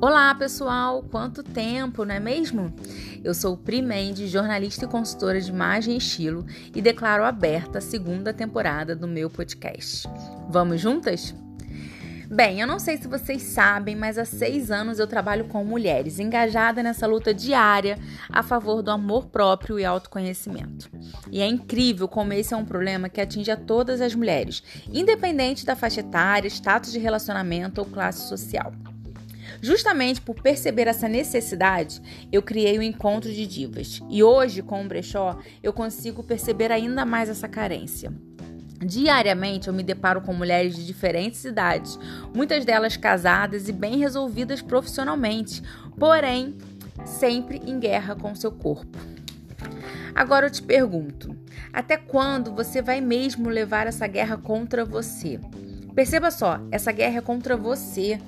Olá, pessoal! Quanto tempo, não é mesmo? Eu sou Pri Mendes, jornalista e consultora de imagem e estilo, e declaro aberta a segunda temporada do meu podcast. Vamos juntas? Bem, eu não sei se vocês sabem, mas há seis anos eu trabalho com mulheres, engajada nessa luta diária a favor do amor próprio e autoconhecimento. E é incrível como esse é um problema que atinge a todas as mulheres, independente da faixa etária, status de relacionamento ou classe social. Justamente por perceber essa necessidade, eu criei o Encontro de Divas. E hoje, com o Brechó, eu consigo perceber ainda mais essa carência. Diariamente eu me deparo com mulheres de diferentes idades, muitas delas casadas e bem resolvidas profissionalmente, porém sempre em guerra com seu corpo. Agora eu te pergunto: até quando você vai mesmo levar essa guerra contra você? Perceba só, essa guerra é contra você.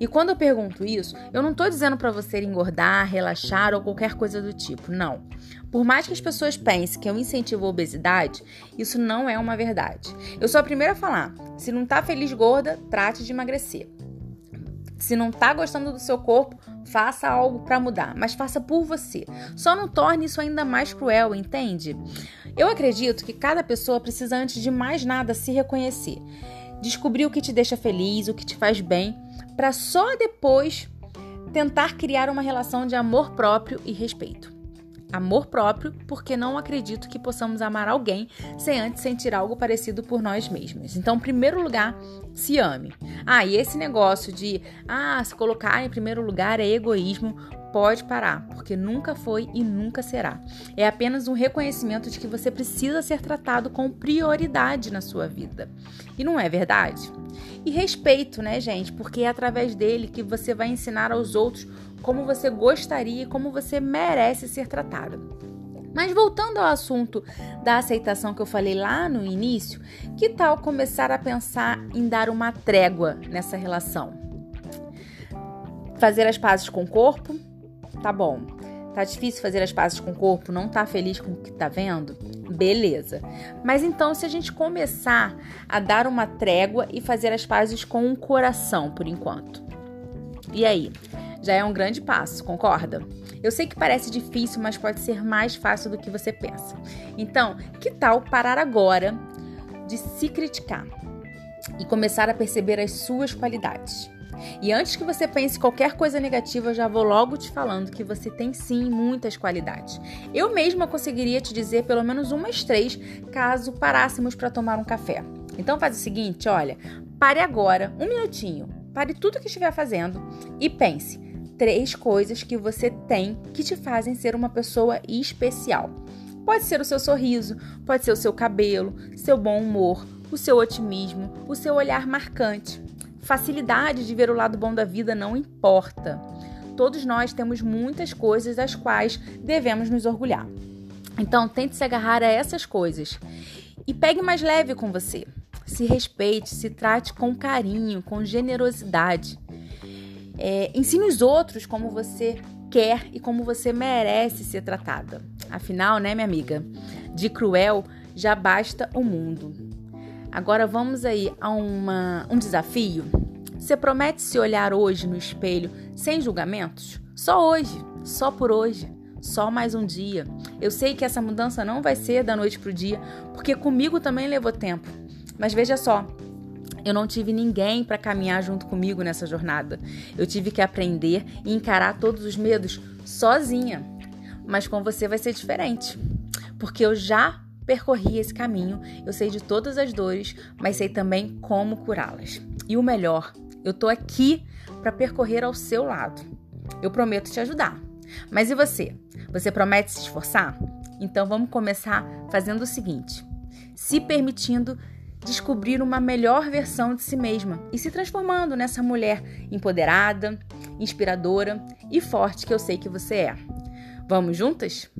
E quando eu pergunto isso, eu não estou dizendo para você engordar, relaxar ou qualquer coisa do tipo, não. Por mais que as pessoas pensem que eu incentivo a obesidade, isso não é uma verdade. Eu sou a primeira a falar: se não tá feliz gorda, trate de emagrecer. Se não tá gostando do seu corpo, faça algo para mudar, mas faça por você. Só não torne isso ainda mais cruel, entende? Eu acredito que cada pessoa precisa, antes de mais nada, se reconhecer. Descobrir o que te deixa feliz, o que te faz bem, para só depois tentar criar uma relação de amor próprio e respeito. Amor próprio, porque não acredito que possamos amar alguém sem antes sentir algo parecido por nós mesmos. Então, em primeiro lugar, se ame. Ah, e esse negócio de ah, se colocar em primeiro lugar é egoísmo, pode parar, porque nunca foi e nunca será. É apenas um reconhecimento de que você precisa ser tratado com prioridade na sua vida. E não é verdade? E respeito, né, gente? Porque é através dele que você vai ensinar aos outros como você gostaria e como você merece ser tratado. Mas voltando ao assunto da aceitação que eu falei lá no início, que tal começar a pensar em dar uma trégua nessa relação? Fazer as pazes com o corpo, Tá bom. Tá difícil fazer as pazes com o corpo? Não tá feliz com o que tá vendo? Beleza. Mas então, se a gente começar a dar uma trégua e fazer as pazes com o coração por enquanto. E aí? Já é um grande passo, concorda? Eu sei que parece difícil, mas pode ser mais fácil do que você pensa. Então, que tal parar agora de se criticar e começar a perceber as suas qualidades? E antes que você pense qualquer coisa negativa, eu já vou logo te falando que você tem sim muitas qualidades. Eu mesma conseguiria te dizer pelo menos umas três caso parássemos para tomar um café. Então faz o seguinte, olha, pare agora, um minutinho, pare tudo que estiver fazendo e pense três coisas que você tem que te fazem ser uma pessoa especial. Pode ser o seu sorriso, pode ser o seu cabelo, seu bom humor, o seu otimismo, o seu olhar marcante. Facilidade de ver o lado bom da vida não importa. Todos nós temos muitas coisas das quais devemos nos orgulhar. Então, tente se agarrar a essas coisas e pegue mais leve com você. Se respeite, se trate com carinho, com generosidade. É, ensine os outros como você quer e como você merece ser tratada. Afinal, né, minha amiga? De cruel já basta o mundo. Agora vamos aí a uma, um desafio. Você promete se olhar hoje no espelho sem julgamentos? Só hoje, só por hoje, só mais um dia. Eu sei que essa mudança não vai ser da noite pro dia, porque comigo também levou tempo. Mas veja só, eu não tive ninguém para caminhar junto comigo nessa jornada. Eu tive que aprender e encarar todos os medos sozinha. Mas com você vai ser diferente, porque eu já percorri esse caminho, eu sei de todas as dores, mas sei também como curá-las. E o melhor, eu tô aqui para percorrer ao seu lado. Eu prometo te ajudar. Mas e você? Você promete se esforçar? Então vamos começar fazendo o seguinte: se permitindo descobrir uma melhor versão de si mesma e se transformando nessa mulher empoderada, inspiradora e forte que eu sei que você é. Vamos juntas?